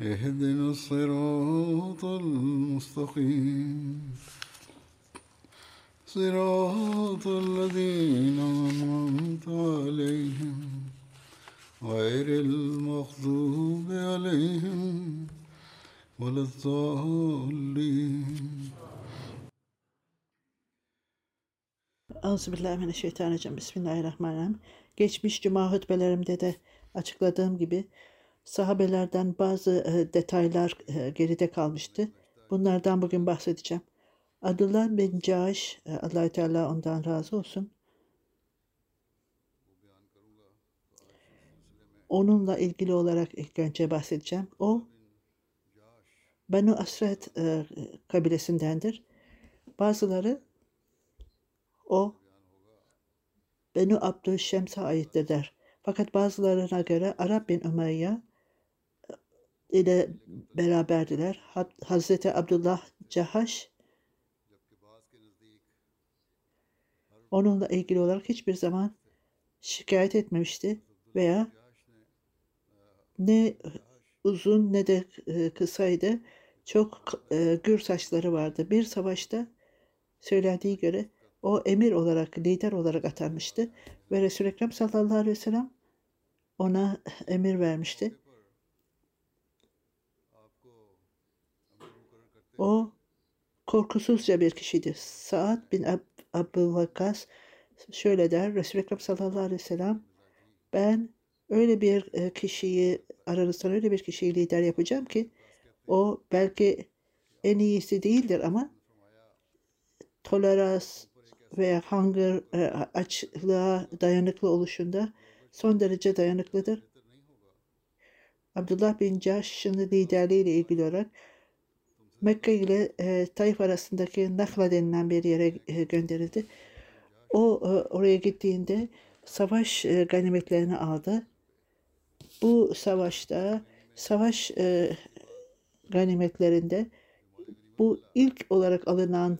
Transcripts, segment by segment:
اهدنا الصراط المستقيم صراط الذين أنعمت عليهم غير المغضوب عليهم ولا الضالين Euzubillahimineşşeytanirracim. Bismillahirrahmanirrahim. Geçmiş cuma hutbelerimde de açıkladığım gibi sahabelerden bazı e, detaylar e, geride kalmıştı. Bunlardan bugün bahsedeceğim. Abdullah bin Caş, e, allah Teala ondan razı olsun. Onunla ilgili olarak ilk önce bahsedeceğim. O Benu Asret e, kabilesindendir. Bazıları o Benu Abdülşems'e aittir der. Fakat bazılarına göre Arap bin Umayya ile beraberdiler. Hazreti Abdullah Cahaş onunla ilgili olarak hiçbir zaman şikayet etmemişti veya ne uzun ne de kısaydı. Çok gür saçları vardı. Bir savaşta söylendiği göre o emir olarak, lider olarak atanmıştı. Ve Resul-i Ekrem sallallahu aleyhi ve sellem ona emir vermişti. O korkusuzca bir kişiydi. Saad bin Ab Abu Vakkas şöyle der. Resul-i Ekrem sallallahu aleyhi ve sellem ben öyle bir kişiyi aranızdan öyle bir kişiyi lider yapacağım ki o belki en iyisi değildir ama tolerans veya hunger açlığa dayanıklı oluşunda son derece dayanıklıdır. Abdullah bin Cahş'ın liderliğiyle ilgili olarak Mekke ile e, Taif arasındaki Nakla denilen bir yere e, gönderildi. O e, oraya gittiğinde savaş e, ganimetlerini aldı. Bu savaşta savaş e, ganimetlerinde bu ilk olarak alınan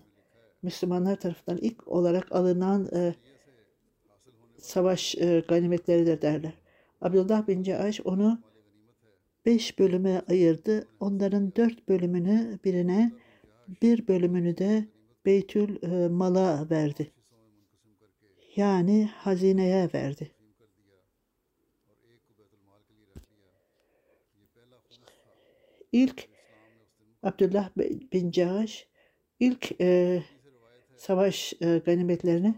Müslümanlar tarafından ilk olarak alınan e, savaş e, ganimetleridir derler. Abdullah bin Cahş onu beş bölüme ayırdı. Onların dört bölümünü birine, bir bölümünü de Beytül e, Mal'a verdi. Yani hazineye verdi. İlk Abdullah bin Cahş ilk e, savaş e, ganimetlerini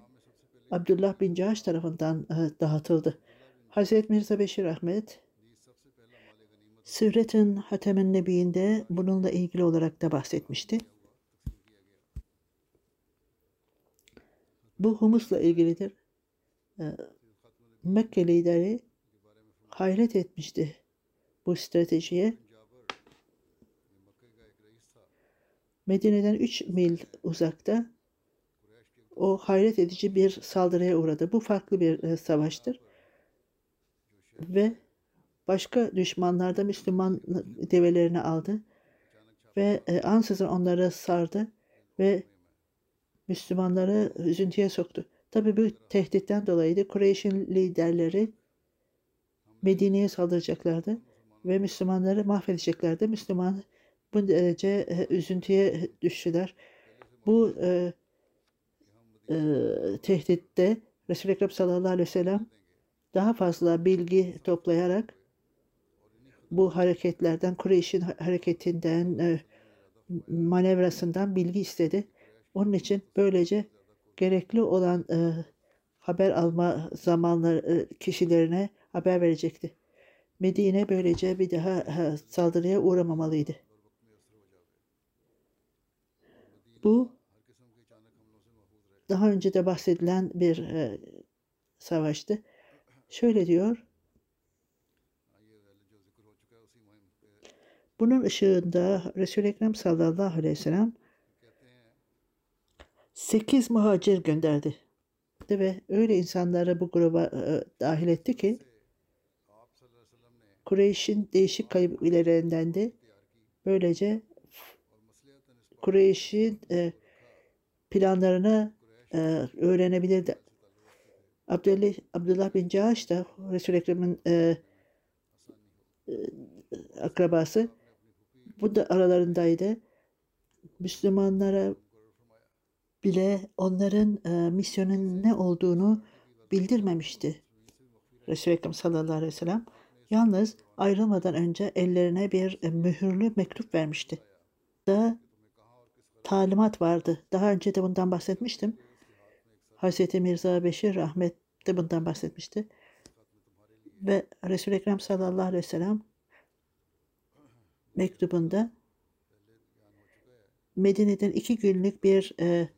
Abdullah bin Cahş tarafından e, dağıtıldı. Hazreti Mirza Beşir Ahmet Sürret'in Hatemin Nebi'inde bununla ilgili olarak da bahsetmişti. Bu humusla ilgilidir. E, Mekke lideri hayret etmişti bu stratejiye. Medine'den 3 mil uzakta o hayret edici bir saldırıya uğradı. Bu farklı bir e, savaştır. Ve başka düşmanlar da Müslüman develerini aldı ve e, ansızın onları sardı ve Müslümanları üzüntüye soktu. Tabi bu tehditten dolayıydı. Kureyş'in liderleri Medine'ye saldıracaklardı ve Müslümanları mahvedeceklerdi. Müslüman bu derece e, üzüntüye düştüler. Bu e, e, tehditte Resul-i Ekrem sallallahu aleyhi ve sellem daha fazla bilgi toplayarak bu hareketlerden, Kureyş'in hareketinden, e, manevrasından bilgi istedi. Onun için böylece gerekli olan e, haber alma zamanları e, kişilerine haber verecekti. Medine böylece bir daha saldırıya uğramamalıydı. Bu daha önce de bahsedilen bir e, savaştı. Şöyle diyor. Bunun ışığında Resul-i Ekrem sallallahu aleyhi ve sellem 8 muhacir gönderdi. Ve öyle insanları bu gruba e, dahil etti ki Kureyş'in değişik kabilelerinden de böylece Kureyş'in e, planlarını e, öğrenebilirdi. Abdullah, Abdullah bin Cahaş da Resul-i Ekrem'in e, e, akrabası. Bu da aralarındaydı. Müslümanlara bile onların e, misyonun ne olduğunu bildirmemişti. Resul-i Ekrem sallallahu aleyhi ve sellem yalnız ayrılmadan önce ellerine bir e, mühürlü mektup vermişti. Da talimat vardı. Daha önce de bundan bahsetmiştim. Hz. Mirza Beşir Rahmet de bundan bahsetmişti. Ve Resul-i Ekrem sallallahu aleyhi ve sellem mektubunda Medine'den iki günlük bir e,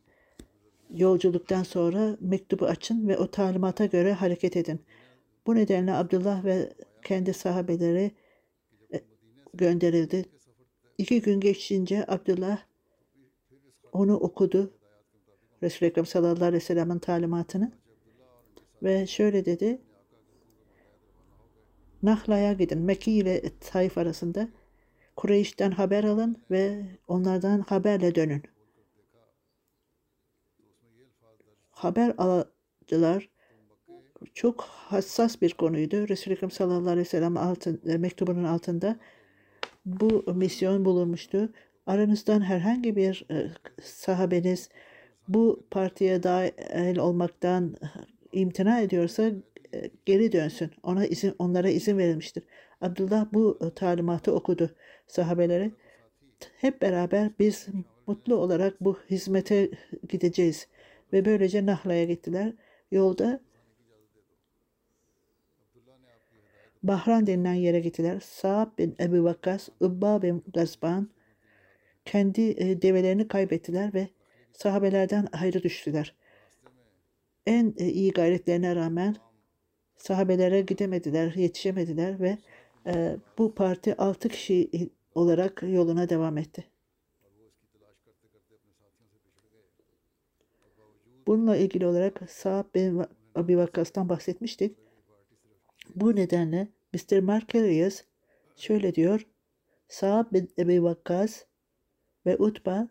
yolculuktan sonra mektubu açın ve o talimata göre hareket edin. Bu nedenle Abdullah ve kendi sahabeleri e, gönderildi. İki gün geçince Abdullah onu okudu. Resul-i Ekrem sallallahu aleyhi ve sellem'in talimatını. Ve şöyle dedi. Nahla'ya gidin. Mekke ile Taif arasında Kureyş'ten haber alın ve onlardan haberle dönün. Haber alıcılar çok hassas bir konuydu. Resul-i Ekrem sallallahu aleyhi ve sellem altın, e, mektubunun altında bu misyon bulunmuştu. Aranızdan herhangi bir e, sahabeniz bu partiye dahil olmaktan imtina ediyorsa e, geri dönsün. Ona izin onlara izin verilmiştir. Abdullah bu e, talimatı okudu sahabelere. Hep beraber biz mutlu olarak bu hizmete gideceğiz. Ve böylece Nahla'ya gittiler. Yolda Bahran denilen yere gittiler. Sa'd bin Ebu Vakkas, Ubba bin Gazban kendi e, develerini kaybettiler ve sahabelerden ayrı düştüler. En e, iyi gayretlerine rağmen sahabelere gidemediler, yetişemediler ve e, bu parti altı kişi olarak yoluna devam etti. Bununla ilgili olarak Sa'd bin Abi Vakkas'tan bahsetmiştik. Bu nedenle Mr. Markelius şöyle diyor. Sa'd bin Abi Vakkas ve Utba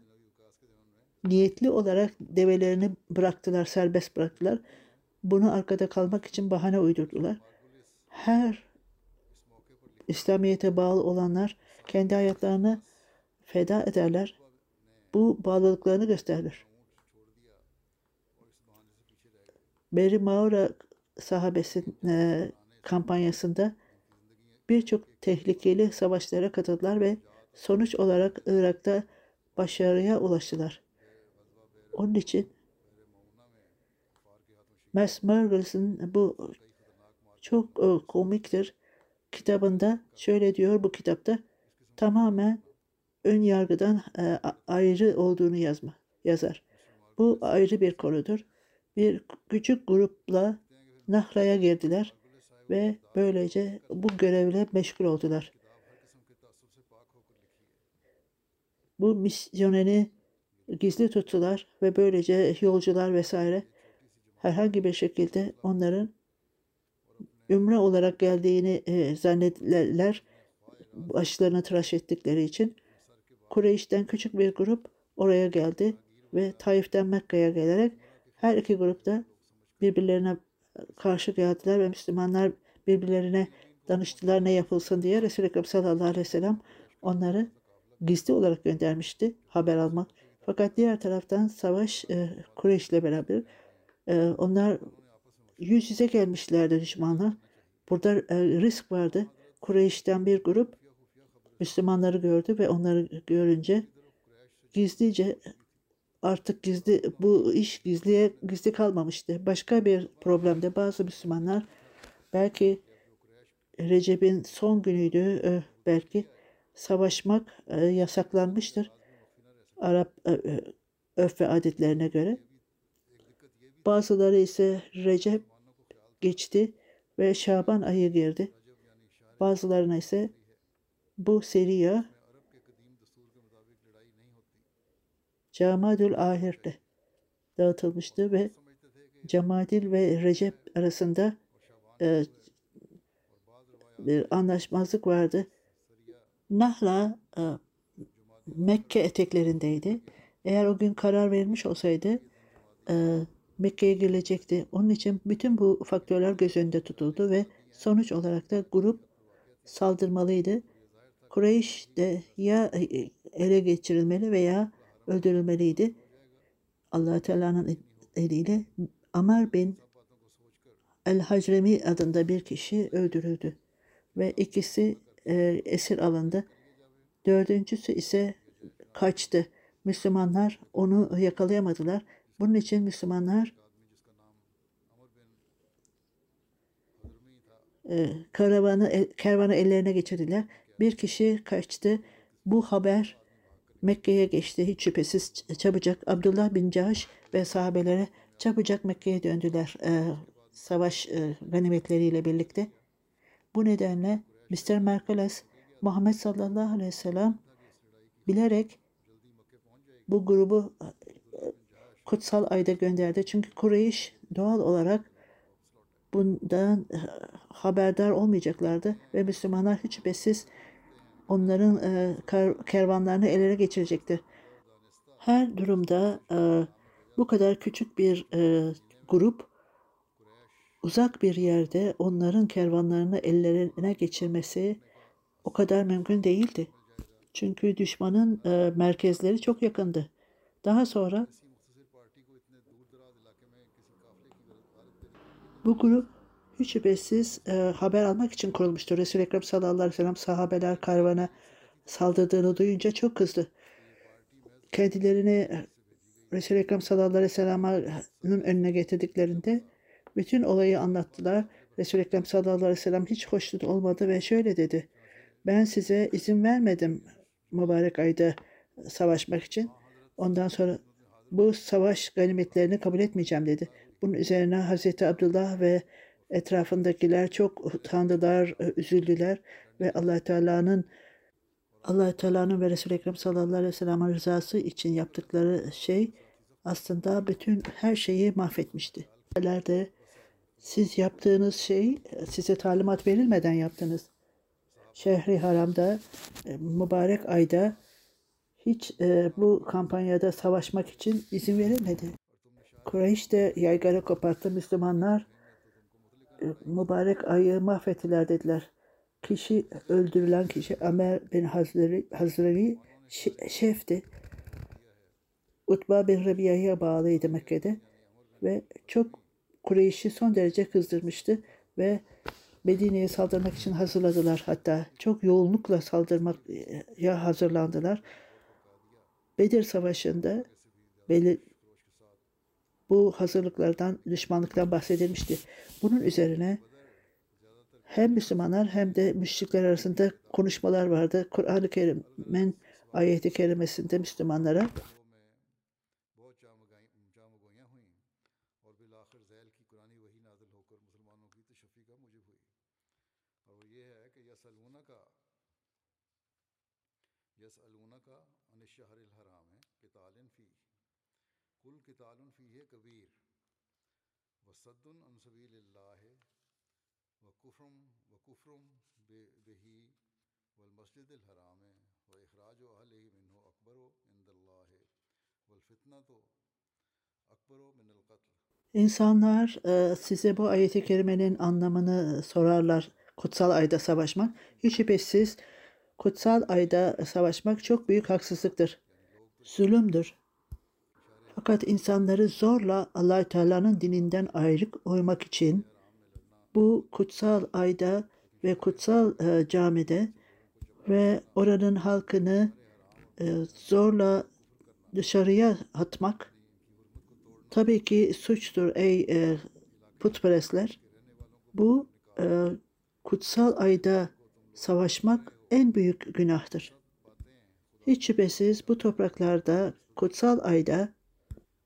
niyetli olarak develerini bıraktılar, serbest bıraktılar. Bunu arkada kalmak için bahane uydurdular. Her İslamiyet'e bağlı olanlar kendi hayatlarını feda ederler. Bu bağlılıklarını gösterir. Beri Maura sahabesinin kampanyasında birçok tehlikeli savaşlara katıldılar ve sonuç olarak Irak'ta başarıya ulaştılar. Onun için Max Mergels'in bu çok e, komiktir kitabında şöyle diyor bu kitapta tamamen ön yargıdan e, ayrı olduğunu yazma yazar. Bu ayrı bir konudur. Bir küçük grupla Nahra'ya girdiler ve böylece bu görevle meşgul oldular. Bu misyoneni gizli tuttular ve böylece yolcular vesaire herhangi bir şekilde onların ümre olarak geldiğini e, zannederler başlarına tıraş ettikleri için. Kureyş'ten küçük bir grup oraya geldi ve Taif'ten Mekke'ye gelerek her iki grupta birbirlerine karşı geldiler ve Müslümanlar birbirlerine danıştılar ne yapılsın diye Resul-i Ekrem sallallahu aleyhi ve sellem onları gizli olarak göndermişti haber almak. Fakat diğer taraftan savaş e, Kureyş ile beraber e, onlar yüz yüze gelmişlerdi düşmanla. Burada e, risk vardı. Kureyş'ten bir grup Müslümanları gördü ve onları görünce gizlice artık gizli bu iş gizliye gizli kalmamıştı. Başka bir problemde bazı Müslümanlar belki Recep'in son günüydü e, belki savaşmak e, yasaklanmıştır. Arap e, örf ve adetlerine göre. Bazıları ise Recep geçti ve Şaban ayı girdi. Bazılarına ise bu seriya Camadül Ahir'de dağıtılmıştı ve Cemadil ve Recep arasında e, bir anlaşmazlık vardı. Nahla e, Mekke eteklerindeydi. Eğer o gün karar verilmiş olsaydı e, Mekke'ye girilecekti. Onun için bütün bu faktörler göz önünde tutuldu ve sonuç olarak da grup saldırmalıydı. Kureyş de ya e, ele geçirilmeli veya öldürülmeliydi. allah Teala'nın eliyle Amar bin El-Hacremi adında bir kişi öldürüldü ve ikisi e, esir alındı. Dördüncüsü ise kaçtı. Müslümanlar onu yakalayamadılar. Bunun için Müslümanlar e, karavanı kervanı ellerine geçirdiler. Bir kişi kaçtı. Bu haber Mekke'ye geçti. Hiç şüphesiz çabucak Abdullah bin Caş ve sahabelere çabucak Mekke'ye döndüler. E, savaş e, ganimetleriyle birlikte. Bu nedenle Mr. Merkeles Muhammed sallallahu aleyhi ve sellem bilerek bu grubu e, kutsal ayda gönderdi. Çünkü Kureyş doğal olarak bundan e, haberdar olmayacaklardı ve Müslümanlar hiç şüphesiz onların e, kervanlarını elere geçirecekti. Her durumda bu kadar küçük bir grup uzak bir yerde onların kervanlarını ellerine geçirmesi o kadar mümkün değildi. Çünkü düşmanın e, merkezleri çok yakındı. Daha sonra bu grup hiç şüphesiz e, haber almak için kurulmuştur. Resul-i Ekrem sallallahu aleyhi ve sellem sahabeler karvana saldırdığını duyunca çok kızdı. Kendilerini e, Resul-i Ekrem sallallahu aleyhi ve önüne getirdiklerinde bütün olayı anlattılar. Resul-i Ekrem sallallahu aleyhi ve sellem hiç hoşnut olmadı ve şöyle dedi. Ben size izin vermedim mübarek ayda savaşmak için. Ondan sonra bu savaş ganimetlerini kabul etmeyeceğim dedi. Bunun üzerine Hazreti Abdullah ve etrafındakiler çok utandılar, üzüldüler ve Allah Teala'nın Allah Teala'nın ve Resul-i Ekrem sallallahu aleyhi ve sellem'in rızası için yaptıkları şey aslında bütün her şeyi mahvetmişti. De siz yaptığınız şey size talimat verilmeden yaptınız. Şehri Haram'da e, mübarek ayda hiç e, bu kampanyada savaşmak için izin verilmedi. Kureyş de yaygara koparttı. Müslümanlar e, mübarek ayı mahvettiler dediler. Kişi öldürülen kişi Ömer bin Hazrevi, Hazrevi şefti. Utba bin Rabiya'ya bağlıydı Mekke'de ve çok Kureyş'i son derece kızdırmıştı ve Medine'ye saldırmak için hazırladılar hatta. Çok yoğunlukla saldırmaya hazırlandılar. Bedir Savaşı'nda bu hazırlıklardan, düşmanlıktan bahsedilmişti. Bunun üzerine hem Müslümanlar hem de müşrikler arasında konuşmalar vardı. Kur'an-ı Kerim'in ayeti kerimesinde Müslümanlara saddun an sabilillahi ve kufrum ve kufrum bihi vel mescidil harame ve ihracu ahlihi minhu akbaru indallahi vel fitnatu akbaru minel katl İnsanlar e, size bu ayeti kerimenin anlamını e, sorarlar. Kutsal ayda savaşmak hiç şüphesiz kutsal ayda savaşmak çok büyük haksızlıktır. Zulümdür. Fakat insanları zorla allah Teala'nın dininden ayrık oymak için bu kutsal ayda ve kutsal e, camide ve oranın halkını e, zorla dışarıya atmak tabii ki suçtur ey e, putperestler. Bu e, kutsal ayda savaşmak en büyük günahtır. Hiç şüphesiz bu topraklarda kutsal ayda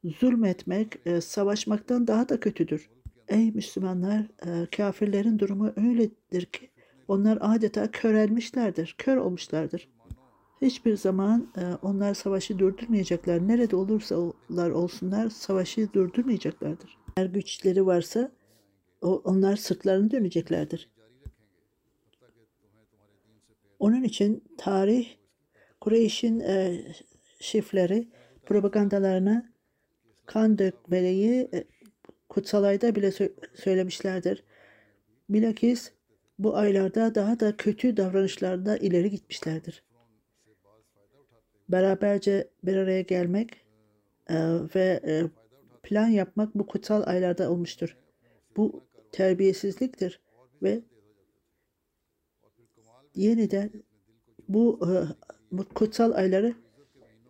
zulmetmek e, savaşmaktan daha da kötüdür. Ey Müslümanlar, e, kafirlerin durumu öyledir ki onlar adeta körelmişlerdir, kör olmuşlardır. Hiçbir zaman e, onlar savaşı durdurmayacaklar. Nerede olursalar olsunlar savaşı durdurmayacaklardır. Eğer güçleri varsa o, onlar sırtlarını döneceklerdir. Onun için tarih Kureyş'in e, şifleri propagandalarına kan dökmeliği e, kutsal ayda bile sö- söylemişlerdir. Bilakis bu aylarda daha da kötü davranışlarda ileri gitmişlerdir. Beraberce bir araya gelmek e, ve e, plan yapmak bu kutsal aylarda olmuştur. Bu terbiyesizliktir ve yeniden bu, e, bu kutsal ayları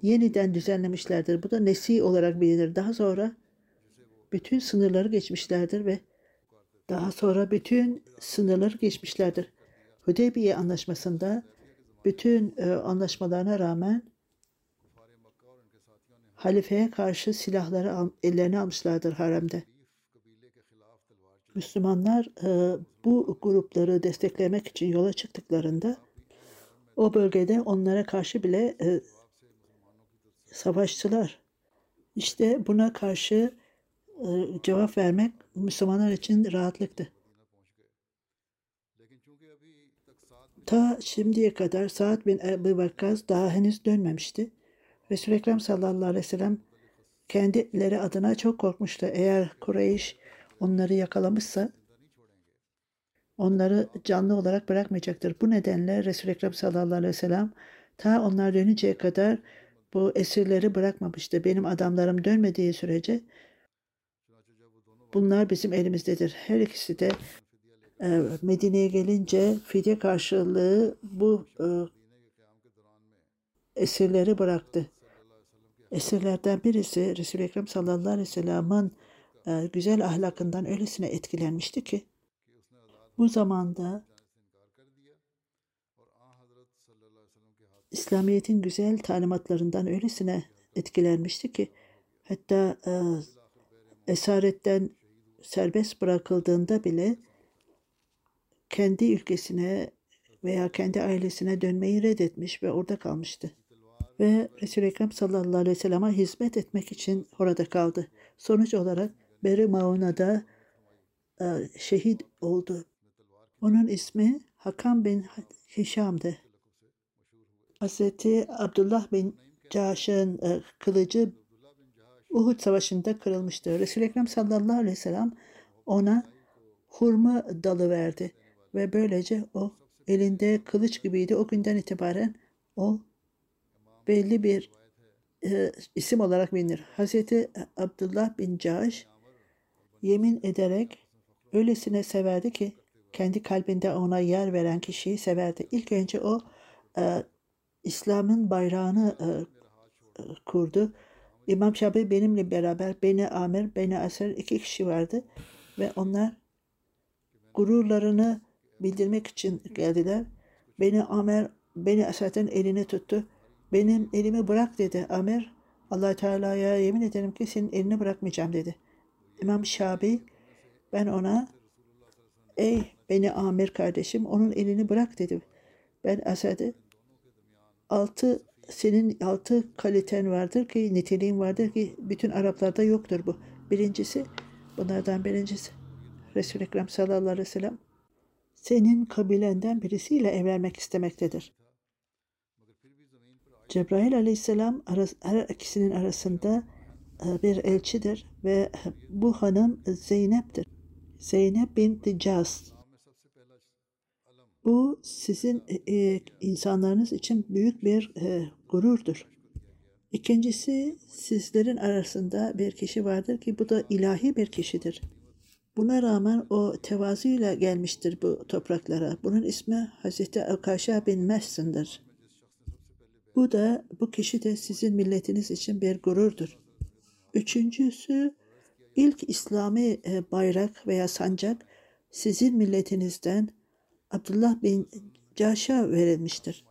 yeniden düzenlemişlerdir. Bu da Nesi olarak bilinir. Daha sonra bütün sınırları geçmişlerdir ve daha sonra bütün sınırları geçmişlerdir. Hudeybiye anlaşmasında bütün e, anlaşmalarına rağmen halifeye karşı silahları al, ellerine almışlardır haremde. Müslümanlar e, bu grupları desteklemek için yola çıktıklarında o bölgede onlara karşı bile e, savaştılar. İşte buna karşı e, cevap vermek Müslümanlar için rahatlıktı. Ta şimdiye kadar Saad bin Ebu Vakkaz daha henüz dönmemişti. Resul-i Ekrem sallallahu aleyhi ve sellem kendileri adına çok korkmuştu. Eğer Kureyş onları yakalamışsa onları canlı olarak bırakmayacaktır. Bu nedenle Resul-i Ekrem sallallahu aleyhi ve sellem ta onlar dönünceye kadar bu esirleri bırakmamıştı. Benim adamlarım dönmediği sürece bunlar bizim elimizdedir. Her ikisi de e, Medine'ye gelince fidye karşılığı bu e, esirleri bıraktı. Esirlerden birisi Resul-i Ekrem sallallahu aleyhi ve sellem'in e, güzel ahlakından öylesine etkilenmişti ki bu zamanda İslamiyet'in güzel talimatlarından öylesine etkilenmişti ki hatta e, esaretten serbest bırakıldığında bile kendi ülkesine veya kendi ailesine dönmeyi reddetmiş ve orada kalmıştı. Ve Resul-i Ekrem sallallahu aleyhi ve sellem'e hizmet etmek için orada kaldı. Sonuç olarak Beri Mauna'da e, şehit oldu. Onun ismi Hakan bin Hişam'dı. Hazreti Abdullah bin Caş'ın e, kılıcı Uhud Savaşı'nda kırılmıştı. Resul-i Ekrem sallallahu aleyhi ve sellem ona hurma dalı verdi ve böylece o elinde kılıç gibiydi. O günden itibaren o belli bir e, isim olarak bilinir. Hazreti Abdullah bin Caş yemin ederek öylesine severdi ki kendi kalbinde ona yer veren kişiyi severdi. İlk önce o e, İslam'ın bayrağını e, e, kurdu. İmam Şabi benimle beraber Beni Amir, Beni Aser iki kişi vardı ve onlar gururlarını bildirmek için geldiler. Beni Amer, Beni Aser'den elini tuttu. Benim elimi bırak dedi. Amer, allah Teala'ya yemin ederim ki senin elini bırakmayacağım dedi. İmam Şabi, ben ona ey Beni Amir kardeşim onun elini bırak dedi. Ben Aser'de altı senin altı kaliten vardır ki niteliğin vardır ki bütün Araplarda yoktur bu. Birincisi bunlardan birincisi Resul-i Ekrem sallallahu aleyhi ve sellem senin kabilenden birisiyle evlenmek istemektedir. Cebrail aleyhisselam her ikisinin arasında bir elçidir ve bu hanım Zeynep'tir. Zeynep bin Caz. Bu sizin e, insanlarınız için büyük bir e, gururdur. İkincisi sizlerin arasında bir kişi vardır ki bu da ilahi bir kişidir. Buna rağmen o tevazuyla gelmiştir bu topraklara. Bunun ismi Hazreti Akaşa bin Messin'dir. Bu da bu kişi de sizin milletiniz için bir gururdur. Üçüncüsü ilk İslami e, bayrak veya sancak sizin milletinizden Abdullah bin Caş'a verilmiştir.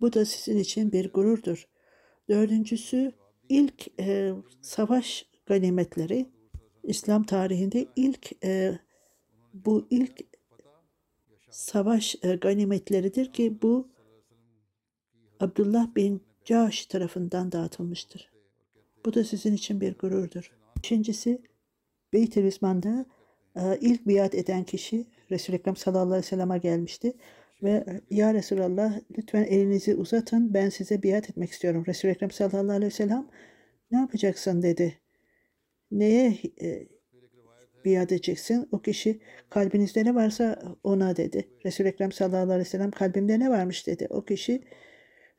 Bu da sizin için bir gururdur. Dördüncüsü ilk e, savaş ganimetleri İslam tarihinde ilk e, bu ilk savaş e, ganimetleridir ki bu Abdullah bin Caş tarafından dağıtılmıştır. Bu da sizin için bir gururdur. İkincisi Beyt-i Rizman'da e, ilk biat eden kişi Resul-i Ekrem sallallahu aleyhi ve sellem'e gelmişti. Ve Ya Resulallah lütfen elinizi uzatın ben size biat etmek istiyorum. Resul-i Ekrem sallallahu aleyhi ve sellem ne yapacaksın dedi. Neye e, biat edeceksin? O kişi kalbinizde ne varsa ona dedi. Resul-i Ekrem sallallahu aleyhi ve sellem kalbimde ne varmış dedi. O kişi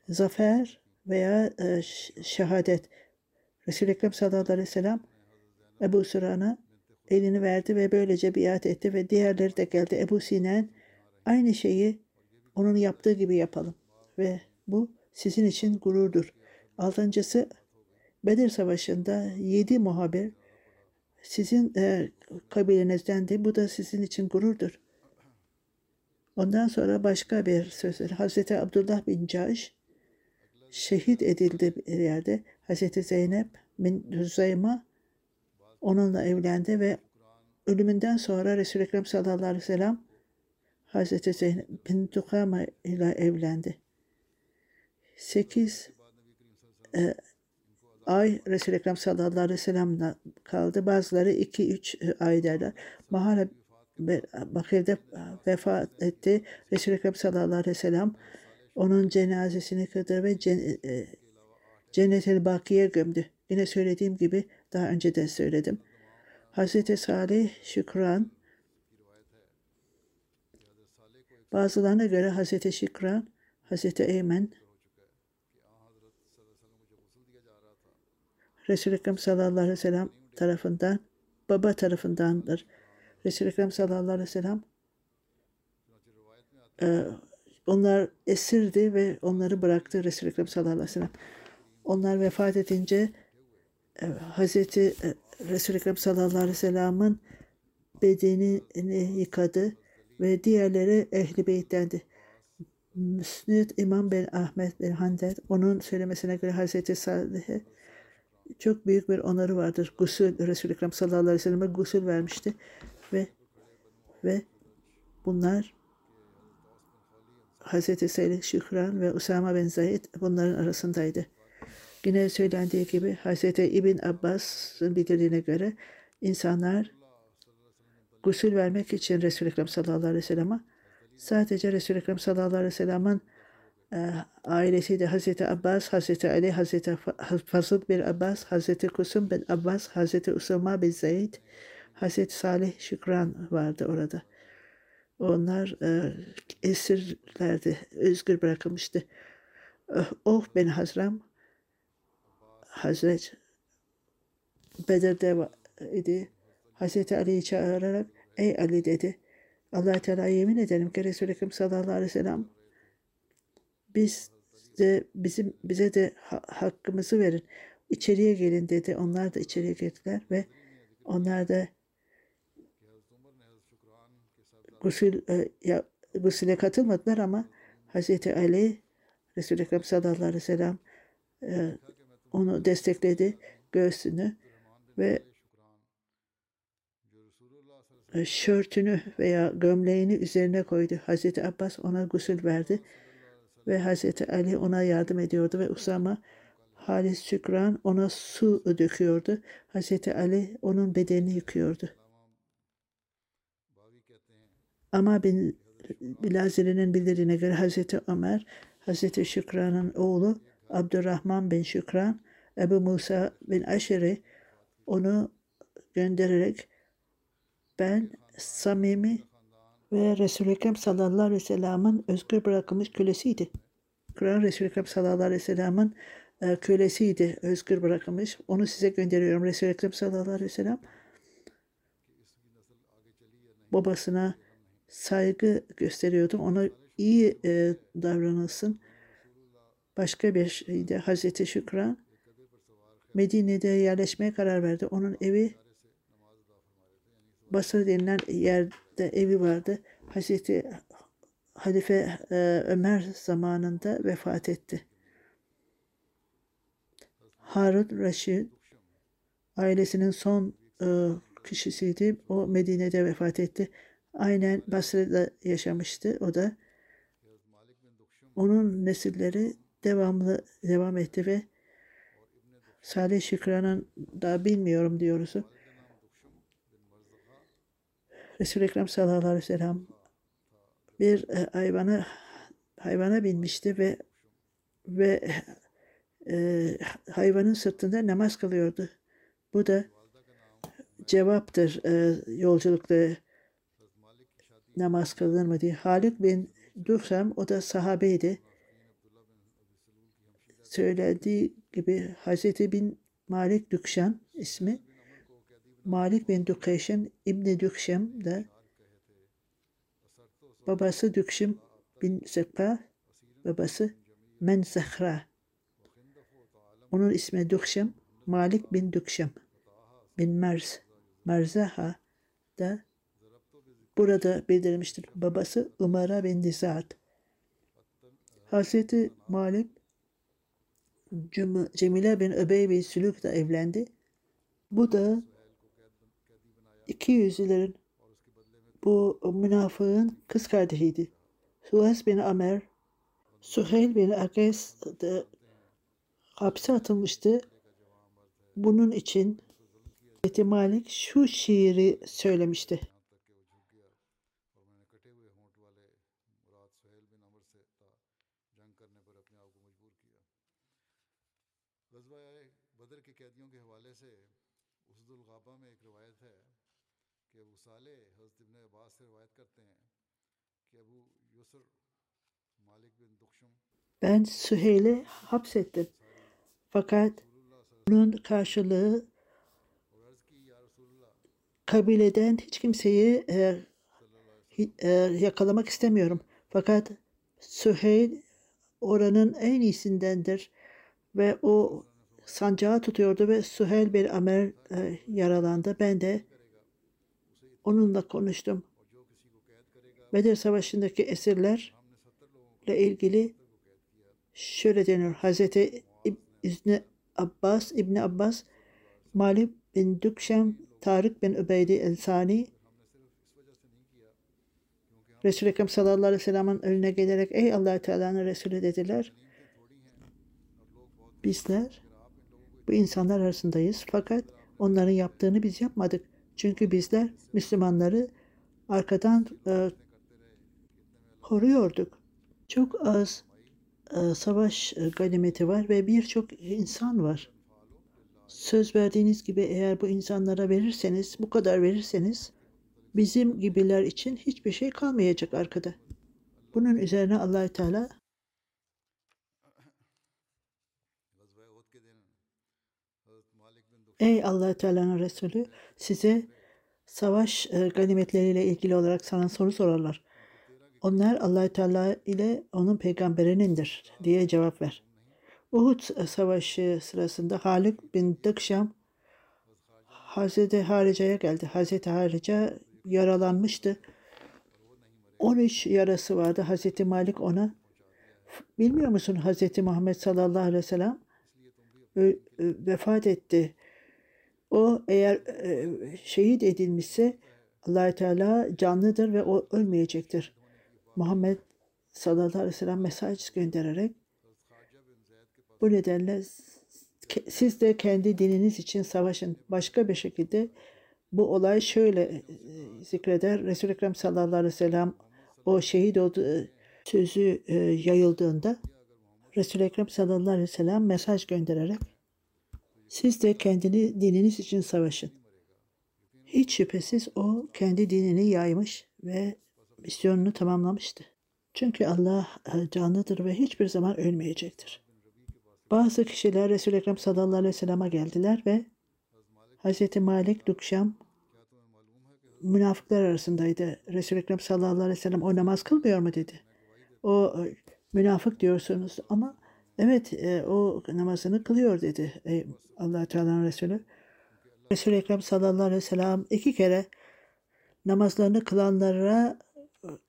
zafer veya e, şehadet. Resul-i Ekrem sallallahu aleyhi ve sellem Ebu Süran'a elini verdi ve böylece biat etti ve diğerleri de geldi. Ebu Sinen aynı şeyi onun yaptığı gibi yapalım. Ve bu sizin için gururdur. Altıncısı Bedir Savaşı'nda yedi muhabir sizin e, kabilenizdendi. Bu da sizin için gururdur. Ondan sonra başka bir söz. Hazreti Abdullah bin Caş şehit edildi bir yerde. Hazreti Zeynep bin Hüzeyma onunla evlendi ve ölümünden sonra Resul-i Ekrem sallallahu aleyhi ve sellem Hazreti Zeynep bin Dukama ile evlendi. Sekiz e, ay Resul-i Ekrem sallallahu aleyhi ve sellem'le kaldı. Bazıları iki üç e, ay derler. Mahala Bakir'de vefat etti. Resul-i Ekrem sallallahu aleyhi ve sellem onun cenazesini kıldı ve e, Cennet-el Baki'ye gömdü. Yine söylediğim gibi daha önce de söyledim. Hazreti Salih Şükran bazılarına göre Hazreti Şükran, Hazreti Eymen Resul-i Ekrem sallallahu aleyhi ve sellem tarafından baba tarafındandır. Resul-i Ekrem sallallahu aleyhi ve sellem e, onlar esirdi ve onları bıraktı Resul-i Ekrem sallallahu aleyhi ve sellem. Onlar vefat edince Hazreti e, Resul-i Ekrem sallallahu aleyhi ve sellem'in bedenini yıkadı ve diğerleri ehli beyttendi. Müsnid İmam ben Ahmet bin Handet onun söylemesine göre Hazreti Salih'e çok büyük bir onarı vardır. Gusül Resul-i Ekrem sallallahu aleyhi ve sellem'e gusül vermişti ve ve bunlar Hazreti Seyyid Şükran ve Usama bin Zayd bunların arasındaydı. Yine söylendiği gibi Hazreti İbn Abbas'ın bildirdiğine göre insanlar gusül vermek için Resul-i Ekrem sallallahu aleyhi ve sellem'e sadece Resul-i Ekrem sallallahu aleyhi ve sellem'in e, ailesi de Hazreti Abbas, Hazreti Ali, Hazreti Fazıl bin Abbas, Hazreti Kusum bin Abbas, Hazreti Usama bin Zeyd, Hazreti Salih Şükran vardı orada. Onlar e, esirlerdi, özgür bırakılmıştı. Oh ben Hazram, Hazret Bedir'de idi. Hazreti Ali'yi çağırarak ey Ali dedi. Allah Teala yemin ederim ki Resul-i Ekrem sallallahu aleyhi ve sellem biz de bizim bize de ha, hakkımızı verin. İçeriye gelin dedi. Onlar da içeriye girdiler ve onlar da gusül e, ya, gusüle katılmadılar ama Hazreti Ali Resul-i Ekrem sallallahu aleyhi ve sellem e, onu destekledi göğsünü ve şörtünü veya gömleğini üzerine koydu. Hazreti Abbas ona gusül verdi ve Hazreti Ali ona yardım ediyordu ve Usama Halis Şükran ona su döküyordu. Hazreti Ali onun bedenini yıkıyordu. Ama bin Bilaziri'nin bildirdiğine göre Hazreti Ömer, Hazreti Şükran'ın oğlu Abdurrahman bin Şükran, Ebu Musa bin Aşeri onu göndererek ben samimi ve Resul-i Ekrem sallallahu aleyhi ve sellem'in özgür bırakılmış kölesiydi. Kur'an Resul-i Ekrem sallallahu aleyhi ve sellem'in e, kölesiydi, özgür bırakılmış. Onu size gönderiyorum Resul-i Ekrem sallallahu aleyhi ve sellem. babasına saygı gösteriyordu. Ona iyi e, davranılsın. Başka bir şeyde Hazreti Şükran Medine'de yerleşmeye karar verdi. Onun evi Basra denilen yerde evi vardı. Hazreti Halife e, Ömer zamanında vefat etti. Harun Reşid ailesinin son e, kişisiydi. O Medine'de vefat etti. Aynen Basra'da yaşamıştı. O da onun nesilleri devamlı devam etti ve Salih Şükran'ın da bilmiyorum diyoruz. Resul-i Ekrem sallallahu aleyhi ve sellem bir e, hayvana hayvana binmişti ve ve e, hayvanın sırtında namaz kılıyordu. Bu da cevaptır e, yolculukta namaz kılınır mı diye. Halid bin Duhsam o da sahabeydi. Söylediği gibi Hazreti bin Malik Dükşan ismi Malik bin Dükşan İbni Dükşem de babası Dükşim bin Zekka babası Men Zehra onun ismi Dükşem Malik bin Dükşem bin Merz Merzaha da burada bildirilmiştir. Babası Umara bin Dizat. Hazreti Malik Cemile bin Öbey bin Sülük de evlendi. Bu da iki yüzlülerin bu münafığın kız kardeşiydi. Suez bin Amer, Suheyl bin Akes de hapse atılmıştı. Bunun için Hazreti Malik şu şiiri söylemişti. उसदुल गाबा में एक रिवायत है कि अबू साले हज़रत इब्न अब्बास से रिवायत करते हैं कि अबू युसर मालिक बिन दुखशम Ben Süheyl'i hapsettim. Fakat bunun karşılığı kabileden hiç kimseyi e, e, yakalamak istemiyorum. Fakat Süheyl oranın en iyisindendir ve o sancağı tutuyordu ve Süheyl bir Amer e, yaralandı. Ben de onunla konuştum. Bedir Savaşı'ndaki esirlerle ilgili şöyle denir. Hazreti İbni Abbas, İbni Abbas, Malik bin Dükşem, Tarık bin Übeydi El-Sani, Resul-i Ekrem sallallahu aleyhi ve sellem'in önüne gelerek ey allah Teala'nın Resulü dediler. Bizler bu insanlar arasındayız fakat onların yaptığını biz yapmadık. Çünkü bizler Müslümanları arkadan e, koruyorduk. Çok az e, savaş e, ganimeti var ve birçok insan var. Söz verdiğiniz gibi eğer bu insanlara verirseniz, bu kadar verirseniz bizim gibiler için hiçbir şey kalmayacak arkada. Bunun üzerine Allahü Teala Ey allah Teala'nın Resulü size savaş e, ganimetleriyle ilgili olarak sana soru sorarlar. Onlar allah Teala ile onun peygamberinindir diye cevap ver. Uhud savaşı sırasında Halid bin Dıkşam Hazreti Harica'ya geldi. Hazreti Harica yaralanmıştı. 13 yarası vardı. Hazreti Malik ona bilmiyor musun Hazreti Muhammed sallallahu aleyhi ve sellem vefat etti. O eğer e, şehit edilmişse allah Teala canlıdır ve o ölmeyecektir. Muhammed sallallahu aleyhi ve sellem mesaj göndererek bu nedenle siz de kendi dininiz için savaşın. Başka bir şekilde bu olay şöyle e, zikreder. Resul-i Ekrem sallallahu aleyhi ve sellem o şehit oldu sözü e, yayıldığında Resul-i Ekrem sallallahu aleyhi ve sellem mesaj göndererek siz de kendini dininiz için savaşın. Hiç şüphesiz o kendi dinini yaymış ve misyonunu tamamlamıştı. Çünkü Allah canlıdır ve hiçbir zaman ölmeyecektir. Bazı kişiler Resul-i Ekrem sallallahu aleyhi ve sellem'e geldiler ve Hz. Malik Dukşam münafıklar arasındaydı. Resul-i Ekrem sallallahu aleyhi ve sellem o namaz kılmıyor mu dedi. O e, münafık diyorsunuz ama evet e, o namazını kılıyor dedi e, allah Teala'nın Resulü. Resul-i Ekrem sallallahu aleyhi ve sellem iki kere namazlarını kılanlara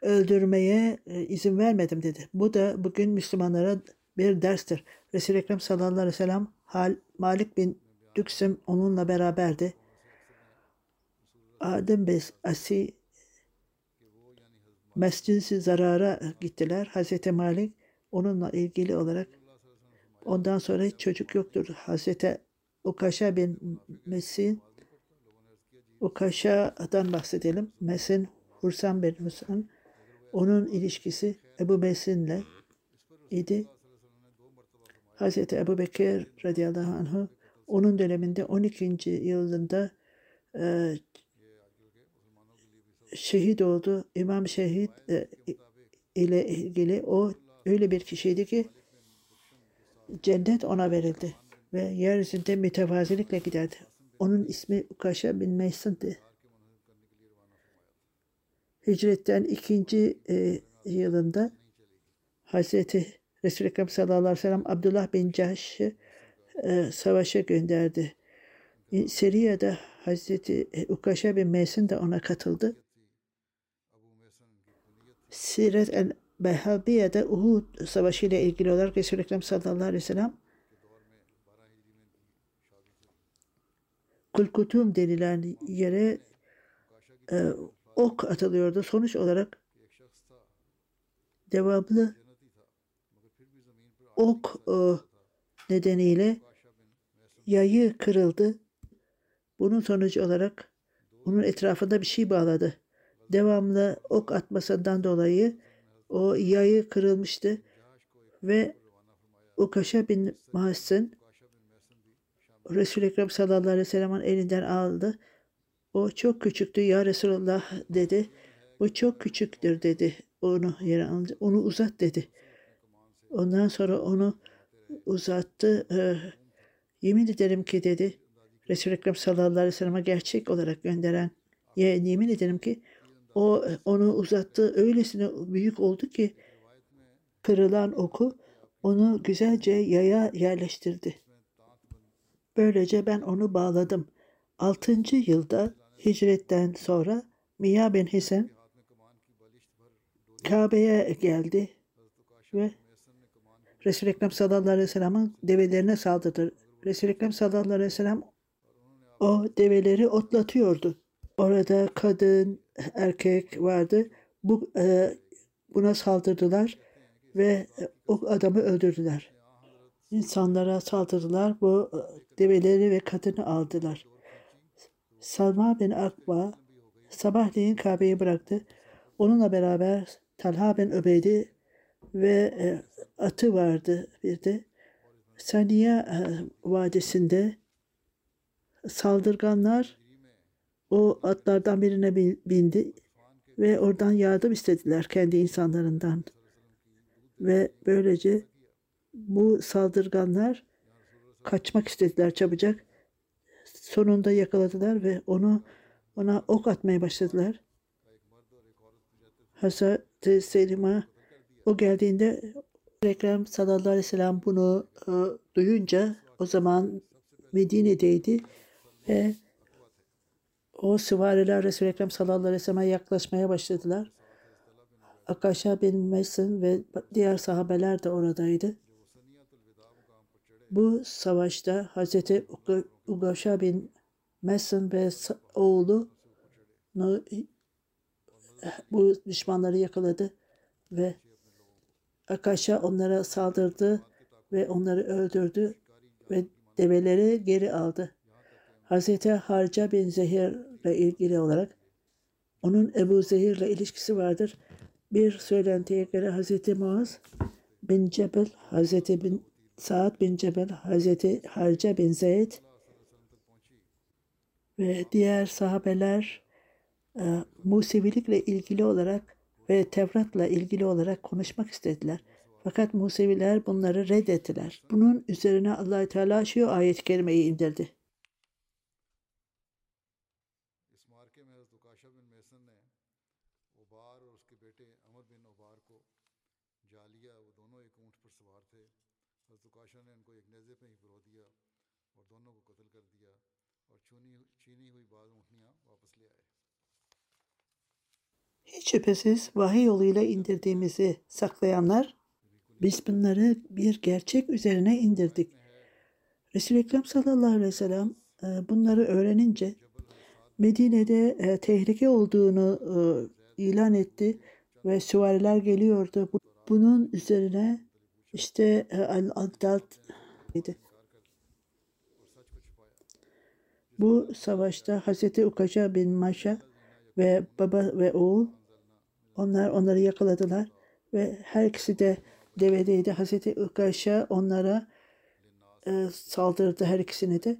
öldürmeye e, izin vermedim dedi. Bu da bugün Müslümanlara bir derstir. Resul-i Ekrem sallallahu aleyhi ve sellem Hal, Malik bin Düksüm onunla beraberdi. Adem Bey Asi Mescid-i Zarar'a gittiler. Hazreti Malik onunla ilgili olarak ondan sonra hiç çocuk yoktur. Hazreti Ukaşa bin Mesin Ukaşa'dan bahsedelim. Mesin Hursan bin Hursan onun ilişkisi Ebu Mesin'le idi. Hazreti Ebu Bekir radıyallahu anh'ı onun döneminde 12. yılında e, şehit oldu. İmam şehit e, ile ilgili o öyle bir kişiydi ki cennet ona verildi ve yeryüzünde mütevazilikle giderdi. Onun ismi Ukaşa bin Meysun'du. Hicretten ikinci e, yılında Hazreti Resul-i Ekrem sallallahu aleyhi ve sellem Abdullah bin Cahş'ı e, savaşa gönderdi. Seriye'de Hazreti Ukaşa bin Meysun da ona katıldı. Siret el Behabiye'de Uhud Savaşı ile ilgili olarak Resul-i Ekrem sallallahu aleyhi ve sellem Kulkutum denilen yere e, ok atılıyordu. Sonuç olarak devamlı ok e, nedeniyle yayı kırıldı. Bunun sonucu olarak onun etrafında bir şey bağladı. Devamlı ok atmasından dolayı o yayı kırılmıştı ve Ukaşa bin Mahsin Resul-i Ekrem sallallahu aleyhi ve sellem'in elinden aldı. O çok küçüktü ya Resulullah dedi. Bu çok küçüktür dedi. Onu yere aldı. Onu uzat dedi. Ondan sonra onu uzattı. Ee, yemin ederim ki dedi. Resul-i Ekrem sallallahu aleyhi ve sellem'e gerçek olarak gönderen ye, yemin ederim ki o onu uzattı. Öylesine büyük oldu ki kırılan oku onu güzelce yaya yerleştirdi. Böylece ben onu bağladım. Altıncı yılda hicretten sonra Miya bin Hisen Kabe'ye geldi ve Resul-i Ekrem sallallahu aleyhi ve sellem'in develerine saldırdı. Resul-i Ekrem sallallahu aleyhi ve sellem o develeri otlatıyordu. Orada kadın, erkek vardı. Bu e, buna saldırdılar ve o adamı öldürdüler. İnsanlara saldırdılar. Bu e, develeri ve kadını aldılar. Salma bin Akba sabahleyin Kabe'yi bıraktı. Onunla beraber Talha bin Öbeydi ve e, atı vardı bir de. Saniye e, Vadisi'nde saldırganlar o atlardan birine bindi ve oradan yardım istediler kendi insanlarından. Ve böylece bu saldırganlar kaçmak istediler çabucak. Sonunda yakaladılar ve onu ona ok atmaya başladılar. Hazreti Selim'a o geldiğinde Ekrem sallallahu aleyhi ve sellem bunu e, duyunca o zaman Medine'deydi ve o süvariler Resul-i Ekrem sallallahu aleyhi ve sellem'e yaklaşmaya başladılar. Akaşa bin Mesin ve diğer sahabeler de oradaydı. Bu savaşta Hazreti Ugaşa bin Mesin ve oğlu bu düşmanları yakaladı ve Akaşa onlara saldırdı ve onları öldürdü ve develeri geri aldı. Hazreti Harca bin Zehir ile ilgili olarak onun Ebu Zehir ile ilişkisi vardır. Bir söylentiye göre Hazreti Muaz bin Cebel, Hazreti bin Saad bin Cebel, Hazreti Harca bin Zeyd ve diğer sahabeler e, Musevilikle ilgili olarak ve Tevrat'la ilgili olarak konuşmak istediler. Fakat Museviler bunları reddettiler. Bunun üzerine allah Teala şu ayet-i kerimeyi indirdi. Hiç şüphesiz vahiy yoluyla indirdiğimizi saklayanlar biz bunları bir gerçek üzerine indirdik. Resul-i Ekrem sallallahu aleyhi ve sellem e, bunları öğrenince Medine'de e, tehlike olduğunu e, ilan etti ve süvariler geliyordu. Bu- Bunun üzerine işte Al-Addad idi. Bu savaşta Hazreti Ukaca bin Maşa ve baba ve oğul onlar onları yakaladılar ve her ikisi de devedeydi. Hazreti Ukaşa onlara e, saldırdı her ikisini de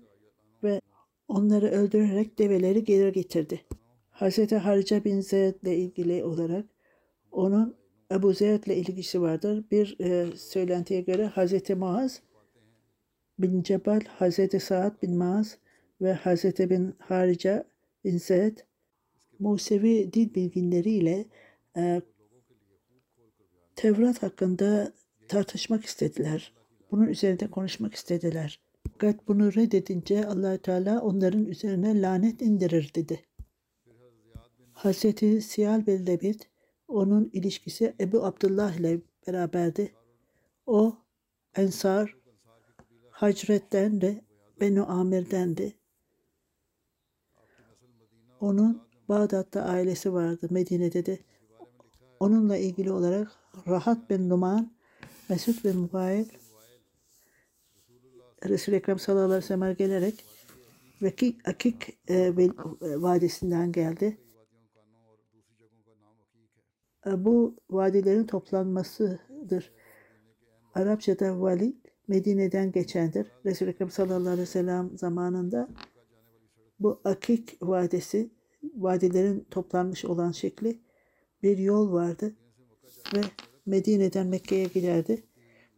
ve onları öldürerek develeri geri getirdi. Hazreti Harice bin Zeyd ile ilgili olarak onun Ebu Zeyd ile ilgisi vardır. Bir e, söylentiye göre Hazreti Muaz bin Cebel, Hazreti Sa'd bin Muaz ve Hazreti bin Harice bin Musevi dil bilginleriyle e, Tevrat hakkında tartışmak istediler. Bunun üzerinde konuşmak istediler. Fakat bunu reddedince allah Teala onların üzerine lanet indirir dedi. Hazreti Siyal bin Lebit, onun ilişkisi Ebu Abdullah ile beraberdi. O Ensar, Hacret'ten de Benu Amir'dendi. Onun Bağdat'ta ailesi vardı, Medine'de de. Onunla ilgili olarak Rahat bin Numan, Mesut bin Mubayil, Resul-i Ekrem sallallahu aleyhi ve gelerek Vekik, Akik e, vel- e, vadisinden geldi. E, bu vadilerin toplanmasıdır. Arapçada vali Medine'den geçendir. Resul-i Ekrem sallallahu aleyhi ve sellem zamanında bu Akik vadisi vadilerin toplanmış olan şekli bir yol vardı ve Medine'den Mekke'ye giderdi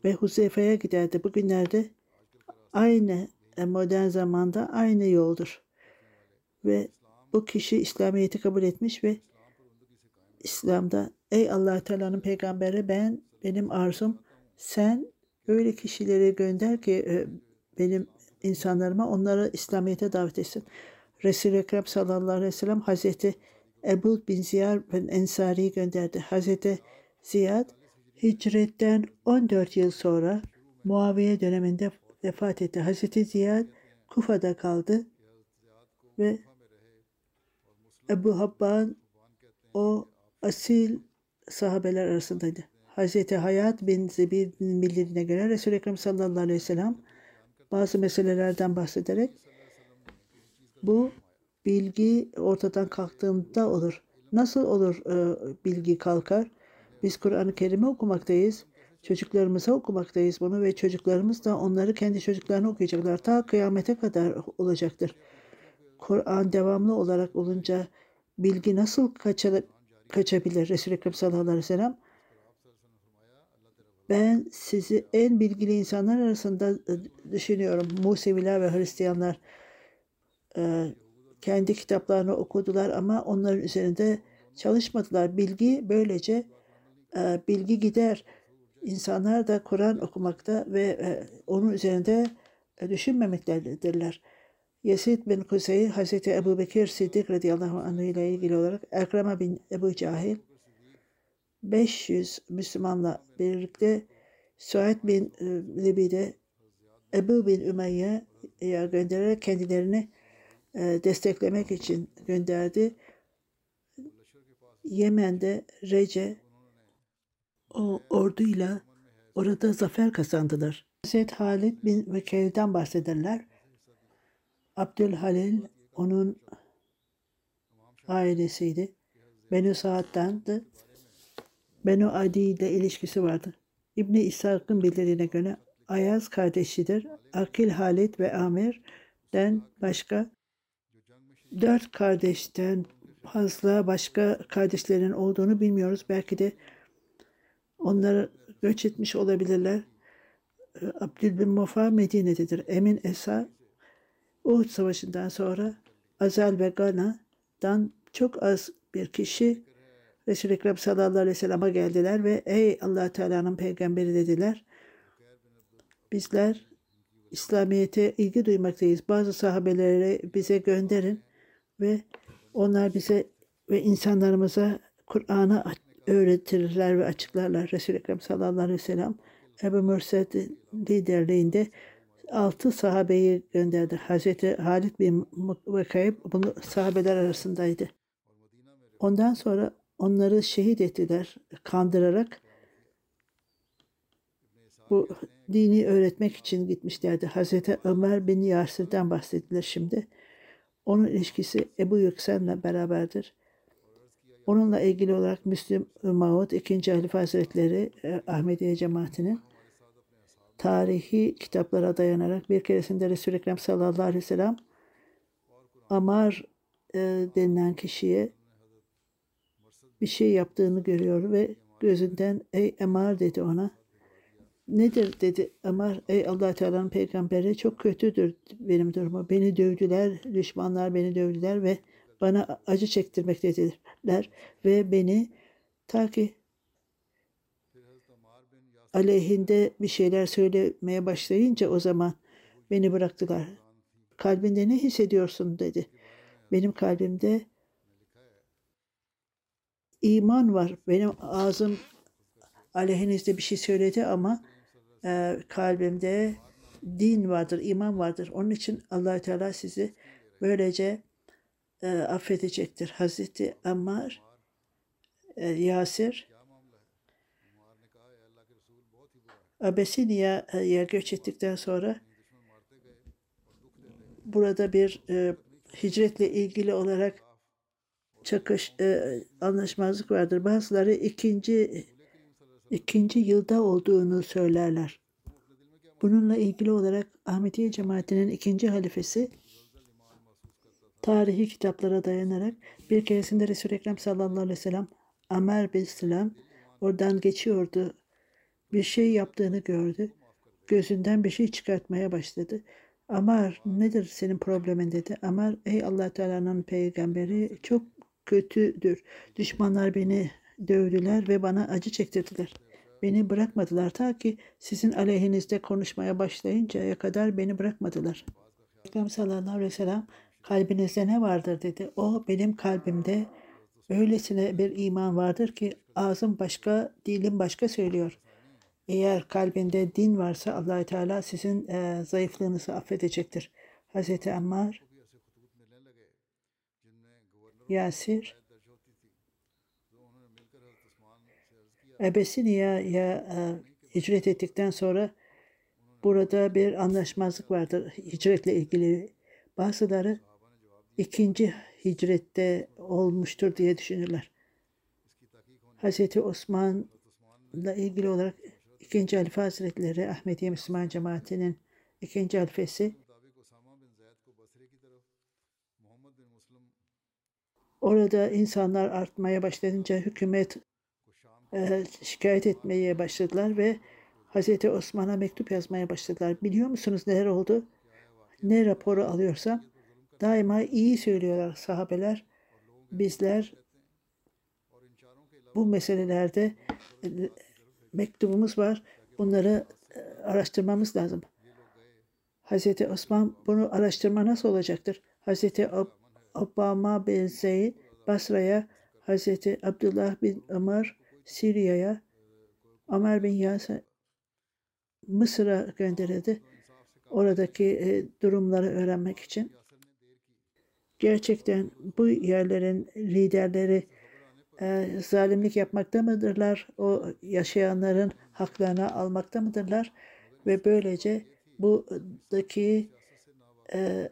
ve Huzeyfe'ye giderdi. Bugünlerde aynı e, modern zamanda aynı yoldur. Ve bu kişi İslamiyet'i kabul etmiş ve İslam'da ey allah Teala'nın peygamberi ben benim arzum sen öyle kişileri gönder ki e, benim insanlarıma onları İslamiyet'e davet etsin. Resul-i Ekrem sallallahu aleyhi ve sellem Hazreti Ebu bin Ziyad bin Ensari'yi gönderdi. Hazreti Ziyad hicretten 14 yıl sonra Muaviye döneminde vefat etti. Hazreti Ziyad Kufa'da kaldı ve Ebu Habban o asil sahabeler arasındaydı. Hazreti Hayat bin Zebir'in bildirine göre Resul-i Ekrem sallallahu aleyhi ve sellem bazı meselelerden bahsederek bu bilgi ortadan kalktığında olur. Nasıl olur e, bilgi kalkar? Biz Kur'an-ı Kerim'i okumaktayız. Çocuklarımıza okumaktayız bunu ve çocuklarımız da onları kendi çocuklarına okuyacaklar. Ta kıyamete kadar olacaktır. Kur'an devamlı olarak olunca bilgi nasıl kaça, kaçabilir? Resul-i Ekrem sallallahu aleyhi ve sellem ben sizi en bilgili insanlar arasında e, düşünüyorum. Museviler ve Hristiyanlar e, kendi kitaplarını okudular ama onların üzerinde çalışmadılar. Bilgi böylece e, bilgi gider. İnsanlar da Kur'an okumakta ve e, onun üzerinde düşünmemektedirler. Yesid bin Kusey, Hazreti Ebu Bekir Siddik radıyallahu anh ile ilgili olarak Ekrema bin Ebu Cahil 500 Müslümanla birlikte Suaid bin Libide Ebu bin Ümeyye'ye göndererek kendilerini desteklemek için gönderdi. Yemen'de Rece o orduyla orada zafer kazandılar. Hazreti Halid bin Vekel'den bahsederler. Abdülhalil onun ailesiydi. Benu Saad'dandı. Benu Adi ile ilişkisi vardı. İbni İshak'ın bildirdiğine göre Ayaz kardeşidir. Akil Halid ve Amir'den başka dört kardeşten fazla başka kardeşlerin olduğunu bilmiyoruz. Belki de onlar göç etmiş olabilirler. Abdül bin Mufa Medine'dedir. Emin Esa Uhud Savaşı'ndan sonra Azal ve Gana'dan çok az bir kişi Resul-i Ekrem sallallahu aleyhi ve sellem'e geldiler ve ey allah Teala'nın peygamberi dediler. Bizler İslamiyet'e ilgi duymaktayız. Bazı sahabeleri bize gönderin ve onlar bize ve insanlarımıza Kur'an'ı öğretirler ve açıklarlar. Resul-i Ekrem sallallahu aleyhi ve sellem Ebu Mürset liderliğinde altı sahabeyi gönderdi. Hazreti Halid bin Vakayb bunu sahabeler arasındaydı. Ondan sonra onları şehit ettiler kandırarak. Bu dini öğretmek için gitmişlerdi. Hazreti Ömer bin Yasir'den bahsettiler şimdi. Onun ilişkisi Ebu Yüksel'le beraberdir. Onunla ilgili olarak Müslüm Mahmud 2. Halife Hazretleri e, Ahmediye cemaatinin tarihi kitaplara dayanarak bir keresinde Resul-i Ekrem sallallahu aleyhi ve sellem Amar e, denilen kişiye bir şey yaptığını görüyor ve gözünden ey Amar dedi ona. Nedir dedi Amar ey allah Teala'nın peygamberi çok kötüdür benim durumu. Beni dövdüler, düşmanlar beni dövdüler ve bana acı çektirmektediler ve beni ta ki aleyhinde bir şeyler söylemeye başlayınca o zaman beni bıraktılar. Kalbinde ne hissediyorsun dedi. Benim kalbimde iman var. Benim ağzım aleyhinizde bir şey söyledi ama e, kalbimde din vardır, iman vardır. Onun için allah Teala sizi böylece e, affedecektir. Hazreti Ammar, e, Yasir, Abesiniye'ye göç ettikten sonra burada bir e, hicretle ilgili olarak çakış e, anlaşmazlık vardır. Bazıları ikinci ikinci yılda olduğunu söylerler. Bununla ilgili olarak Ahmediye cemaatinin ikinci halifesi tarihi kitaplara dayanarak bir keresinde Resul-i Ekrem sallallahu aleyhi ve sellem Amer bin Selam oradan geçiyordu. Bir şey yaptığını gördü. Gözünden bir şey çıkartmaya başladı. Amar nedir senin problemin dedi. Amar ey allah Teala'nın peygamberi çok kötüdür. Düşmanlar beni dövdüler ve bana acı çektirdiler. Beni bırakmadılar ta ki sizin aleyhinizde konuşmaya başlayıncaya kadar beni bırakmadılar. Peygamber sallallahu aleyhi ve sellem kalbinizde ne vardır dedi. O benim kalbimde öylesine bir iman vardır ki ağzım başka, dilim başka söylüyor. Eğer kalbinde din varsa allah Teala sizin e, zayıflığınızı affedecektir. Hz. Ammar, Yasir, Ebesiniye'ye e, hicret ettikten sonra burada bir anlaşmazlık vardır hicretle ilgili. Bazıları ikinci hicrette olmuştur diye düşünürler. Hz. Osman'la ilgili olarak ikinci Halife Hazretleri Ahmediye Müslüman Cemaati'nin ikinci halifesi orada insanlar artmaya başlayınca hükümet şikayet etmeye başladılar ve Hazreti Osman'a mektup yazmaya başladılar. Biliyor musunuz neler oldu? Ne raporu alıyorsam daima iyi söylüyorlar sahabeler. Bizler bu meselelerde e, mektubumuz var. Bunları e, araştırmamız lazım. Hazreti Osman bunu araştırma nasıl olacaktır? Hazreti Obama bin Zeyd Basra'ya Hazreti Abdullah bin Ömer Sirya'ya Ömer bin Yasir Mısır'a gönderildi. Oradaki e, durumları öğrenmek için. Gerçekten bu yerlerin liderleri e, zalimlik yapmakta mıdırlar? O yaşayanların haklarını almakta mıdırlar? Ve böylece buradaki e,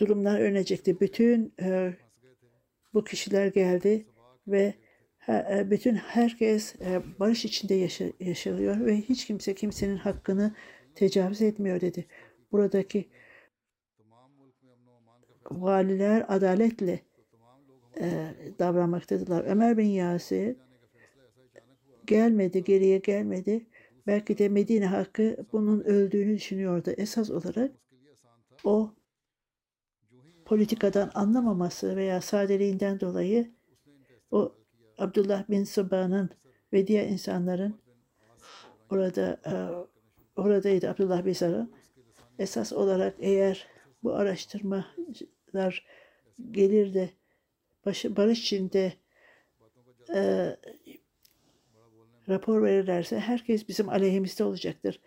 durumlar öğrenecekti. Bütün e, bu kişiler geldi ve bütün herkes e, barış içinde yaşıyor ve hiç kimse kimsenin hakkını tecavüz etmiyor dedi. Buradaki valiler adaletle e, davranmaktadılar. Ömer bin Yasir gelmedi, geriye gelmedi. Belki de Medine hakkı bunun öldüğünü düşünüyordu. Esas olarak o politikadan anlamaması veya sadeliğinden dolayı o Abdullah bin Sabah'ın ve diğer insanların orada e, oradaydı Abdullah Bezar'a. Esas olarak eğer bu araştırmalar gelir de başı, barış içinde e, rapor verirlerse herkes bizim aleyhimizde olacaktır.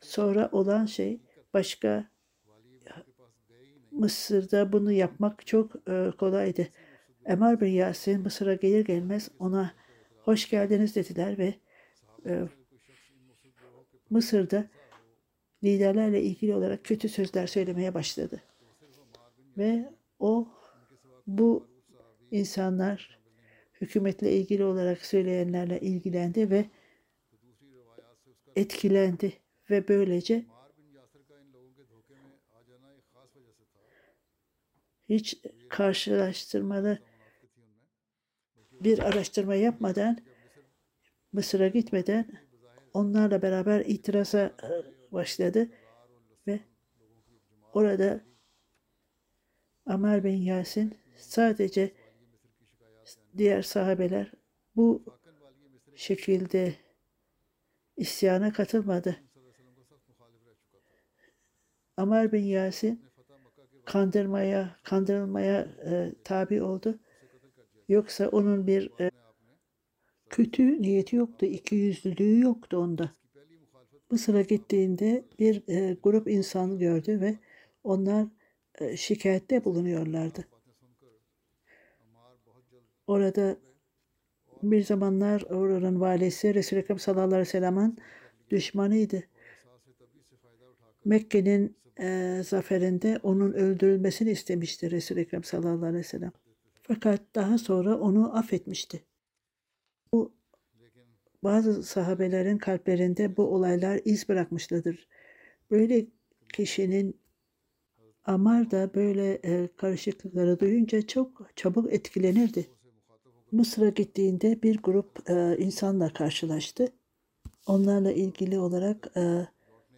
Sonra olan şey başka Mısır'da bunu yapmak çok e, kolaydı. Emar bin Yasin Mısır'a gelir gelmez ona hoş geldiniz dediler ve e, Mısır'da liderlerle ilgili olarak kötü sözler söylemeye başladı. Ve o bu insanlar hükümetle ilgili olarak söyleyenlerle ilgilendi ve etkilendi ve böylece hiç karşılaştırmalı bir araştırma yapmadan Mısır'a gitmeden onlarla beraber itiraza başladı ve orada Amar bin Yasin sadece diğer sahabeler bu şekilde isyana katılmadı. Amar bin Yasin kandırmaya, kandırılmaya e, tabi oldu. Yoksa onun bir e, kötü niyeti yoktu, iki yüzlülüğü yoktu onda. Mısır'a gittiğinde bir e, grup insan gördü ve onlar e, şikayette bulunuyorlardı. Orada bir zamanlar oranın valisi Resul-i Ekrem sallallahu aleyhi ve sellem'in düşmanıydı. Mekke'nin e, zaferinde onun öldürülmesini istemişti Resul-i Ekrem sallallahu aleyhi ve sellem. Fakat daha sonra onu affetmişti. Bu bazı sahabelerin kalplerinde bu olaylar iz bırakmışlardır. Böyle kişinin Amar da böyle e, karışıklıkları duyunca çok çabuk etkilenirdi. Mısır'a gittiğinde bir grup e, insanla karşılaştı. Onlarla ilgili olarak e,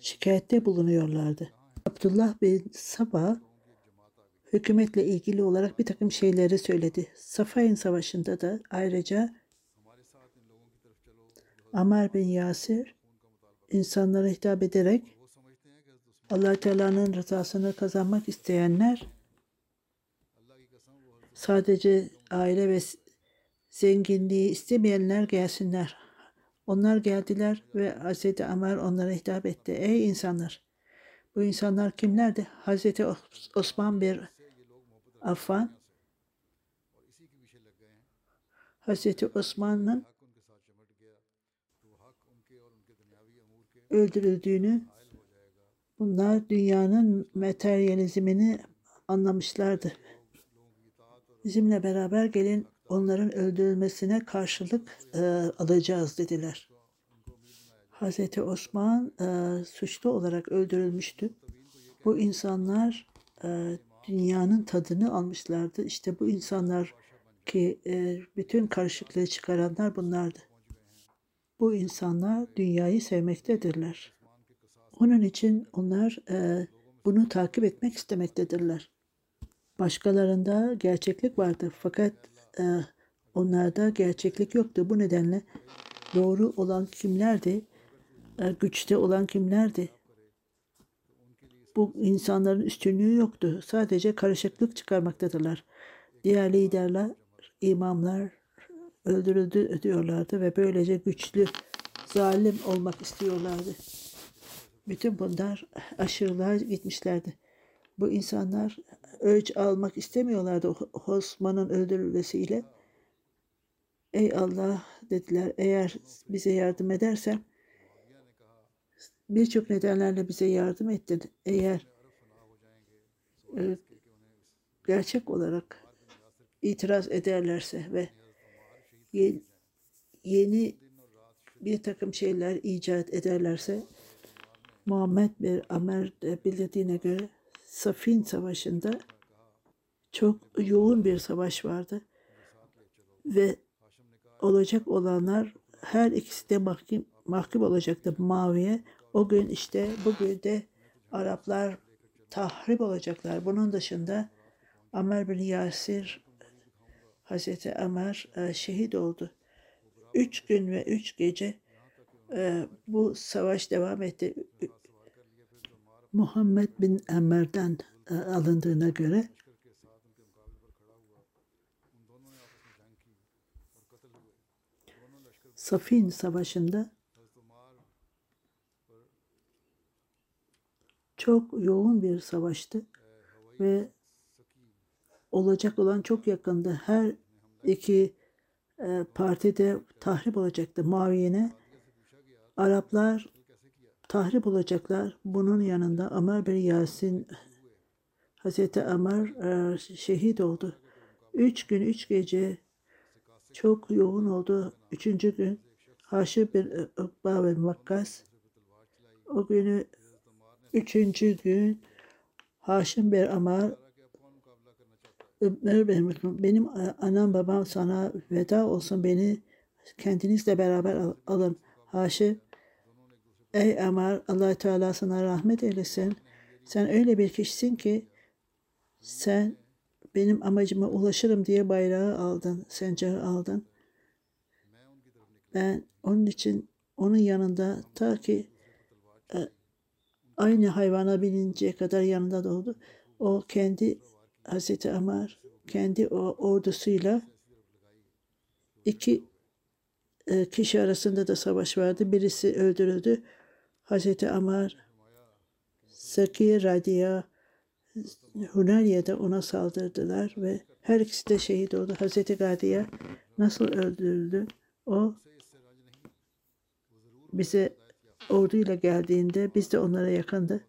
şikayette bulunuyorlardı. Abdullah bin Sabah hükümetle ilgili olarak bir takım şeyleri söyledi. Safayin Savaşı'nda da ayrıca Amar bin Yasir insanlara hitap ederek allah Teala'nın rızasını kazanmak isteyenler sadece aile ve zenginliği istemeyenler gelsinler. Onlar geldiler ve Hz. Amar onlara hitap etti. Ey insanlar! Bu insanlar kimlerdi? Hz. Osman bir Affan Hz. Osman'ın öldürüldüğünü bunlar dünyanın materyalizmini anlamışlardı. Bizimle beraber gelin onların öldürülmesine karşılık e, alacağız dediler. Hazreti Osman e, suçlu olarak öldürülmüştü. Bu insanlar e, dünyanın tadını almışlardı. İşte bu insanlar ki e, bütün karışıklığı çıkaranlar bunlardı. Bu insanlar dünyayı sevmektedirler. Onun için onlar e, bunu takip etmek istemektedirler. Başkalarında gerçeklik vardı fakat e, onlarda gerçeklik yoktu. Bu nedenle doğru olan kimlerdi? Güçte olan kimlerdi? Bu insanların üstünlüğü yoktu. Sadece karışıklık çıkarmaktadırlar. Diğer liderler, imamlar öldürüldü diyorlardı ve böylece güçlü, zalim olmak istiyorlardı. Bütün bunlar aşırılığa gitmişlerdi. Bu insanlar ölç almak istemiyorlardı Osman'ın öldürülmesiyle. Ey Allah dediler eğer bize yardım edersen birçok nedenlerle bize yardım ettin. Eğer e, gerçek olarak itiraz ederlerse ve yeni bir takım şeyler icat ederlerse Muhammed bir Amer bildirdiğine göre Safin Savaşı'nda çok yoğun bir savaş vardı ve olacak olanlar her ikisi de mahkum, mahkum olacaktı Mavi'ye. O gün işte bugün de Araplar tahrip olacaklar. Bunun dışında Amer bin Yasir Hazreti Ömer e, şehit oldu. Üç gün ve üç gece e, bu savaş devam etti. Muhammed bin Emmer'den e, alındığına göre Safin Savaşı'nda çok yoğun bir savaştı ve olacak olan çok yakındı. Her iki e, partide tahrip olacaktı. Muaviye'ne Araplar tahrip olacaklar. Bunun yanında Ömer bin Yasin Hazreti Ömer e, şehit oldu. Üç gün, üç gece çok yoğun oldu. Üçüncü gün Haşim bin Ukba ve Vakkas o günü üçüncü gün Haşim bin Amar Ömer benim, benim anam babam sana veda olsun beni kendinizle beraber al, alın. Haşim ey Ömer allah Teala sana rahmet eylesin. Sen öyle bir kişisin ki sen benim amacıma ulaşırım diye bayrağı aldın, sencağı aldın. Ben onun için onun yanında ta ki e, aynı hayvana bininceye kadar yanında doldu. O kendi Hazreti Ömer kendi o ordusuyla iki e, kişi arasında da savaş vardı. Birisi öldürüldü. Hazreti Ömer Saki Radia Hunariye'de ona saldırdılar ve her ikisi de şehit oldu. Hazreti Gadiye nasıl öldürüldü? O bize orduyla geldiğinde biz de onlara yakındı.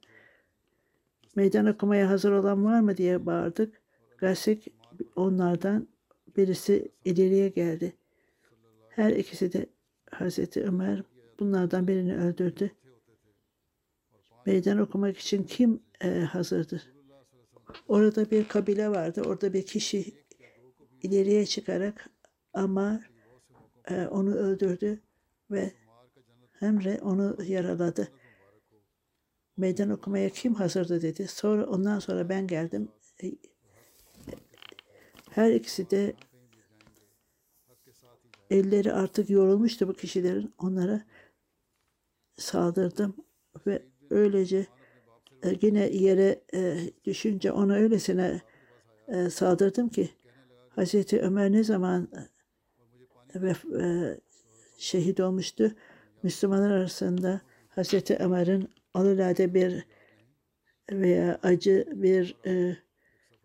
Meydan okumaya hazır olan var mı diye bağırdık. Gasik onlardan birisi ileriye geldi. Her ikisi de Hazreti Ömer bunlardan birini öldürdü. Meydan okumak için kim e, hazırdır? Orada bir kabile vardı. Orada bir kişi ileriye çıkarak ama e, onu öldürdü ve Emre onu yaraladı. Meydan okumaya kim hazırdı dedi. Sonra ondan sonra ben geldim. E, her ikisi de elleri artık yorulmuştu bu kişilerin. Onlara saldırdım ve öylece e, yine yere e, düşünce ona öylesine saldırdım ki Hazreti Ömer ne zaman şehit olmuştu. Müslümanlar arasında Hazreti Ömer'in alelade bir veya acı bir e,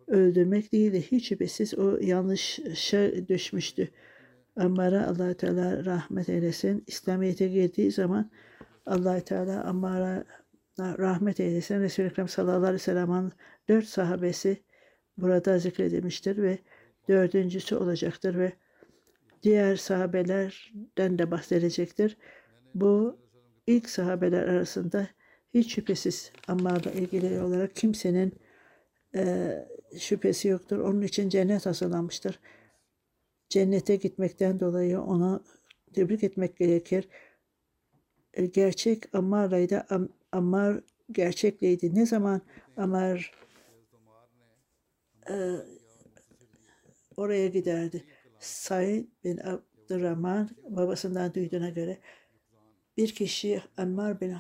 öldürmek değildi. Hiç şüphesiz o yanlışa düşmüştü. Ammar'a allah Teala rahmet eylesin. İslamiyet'e girdiği zaman allah Teala Ammar'a rahmet eylesin. Resul-i Ekrem sallallahu aleyhi ve sellem'in dört sahabesi burada zikredilmiştir ve dördüncüsü olacaktır ve diğer sahabelerden de bahsedecektir. Bu ilk sahabeler arasında hiç şüphesiz Ammar'la ilgili olarak kimsenin e, şüphesi yoktur. Onun için cennet hazırlanmıştır. Cennete gitmekten dolayı onu tebrik etmek gerekir. E, gerçek Ammar'laydı. Am, Ammar gerçekliydi. Ne zaman Ammar e, oraya giderdi. Said bin Abdurrahman babasından duyduğuna göre bir kişi Ammar bin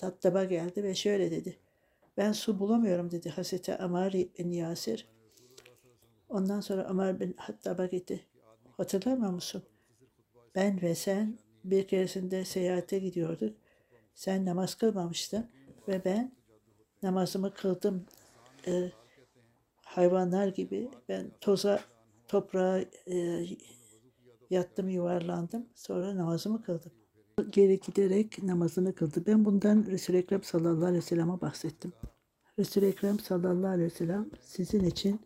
Hattab'a geldi ve şöyle dedi. Ben su bulamıyorum dedi Hazreti Ammar bin Yasir. Ondan sonra Ammar bin Hattab'a gitti. Hatırlamıyor musun? Ben ve sen bir keresinde seyahate gidiyorduk. Sen namaz kılmamıştın ve ben namazımı kıldım. Ee, hayvanlar gibi ben toza, toprağa e, yattım, yuvarlandım. Sonra namazımı kıldım. Geri giderek namazını kıldı. Ben bundan Resul-i Ekrem sallallahu aleyhi ve sellem'e bahsettim. Resul-i Ekrem sallallahu aleyhi ve sellem sizin için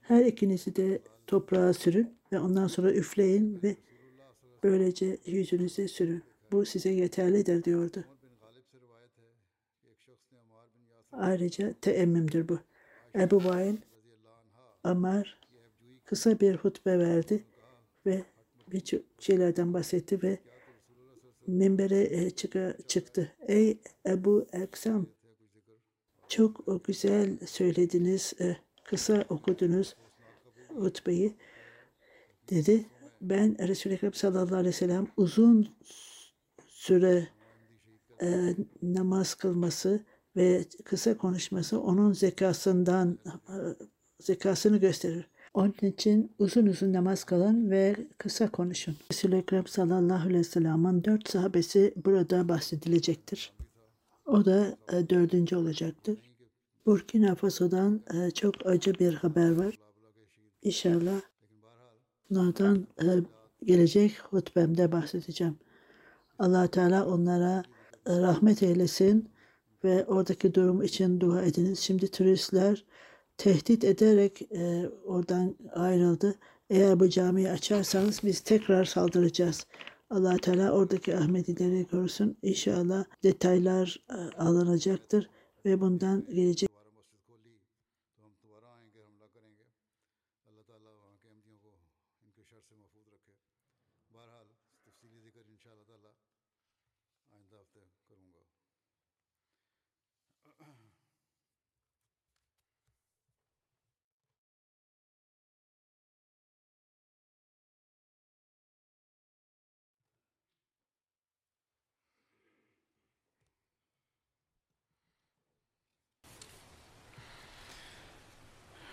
her ikinizi de toprağa sürün ve ondan sonra üfleyin ve böylece yüzünüze sürün. Bu size yeterlidir diyordu. Ayrıca teemmümdür bu. Ebu Vail Amar kısa bir hutbe verdi ve birçok şeylerden bahsetti ve minbere e, çıktı. Ey Ebu Eksam çok güzel söylediniz, e, kısa okudunuz hutbeyi dedi. Ben Resul-i Ekrem sallallahu aleyhi ve sellem uzun süre e, namaz kılması ve kısa konuşması onun zekasından e, zekasını gösterir. Onun için uzun uzun namaz kılın ve kısa konuşun. Resul-i Ekrem sallallahu aleyhi ve sellem'in dört sahabesi burada bahsedilecektir. O da e, dördüncü olacaktır. Burkina Faso'dan e, çok acı bir haber var. İnşallah bunlardan e, gelecek hutbemde bahsedeceğim. allah Teala onlara rahmet eylesin ve oradaki durum için dua ediniz. Şimdi turistler tehdit ederek e, oradan ayrıldı. Eğer bu camiyi açarsanız biz tekrar saldıracağız. allah Teala oradaki Ahmedileri korusun. İnşallah detaylar e, alınacaktır ve bundan gelecek. بہرحال تفصیلی ذکر انشاءاللہ تعالی آئندہ ہفتے کروں گا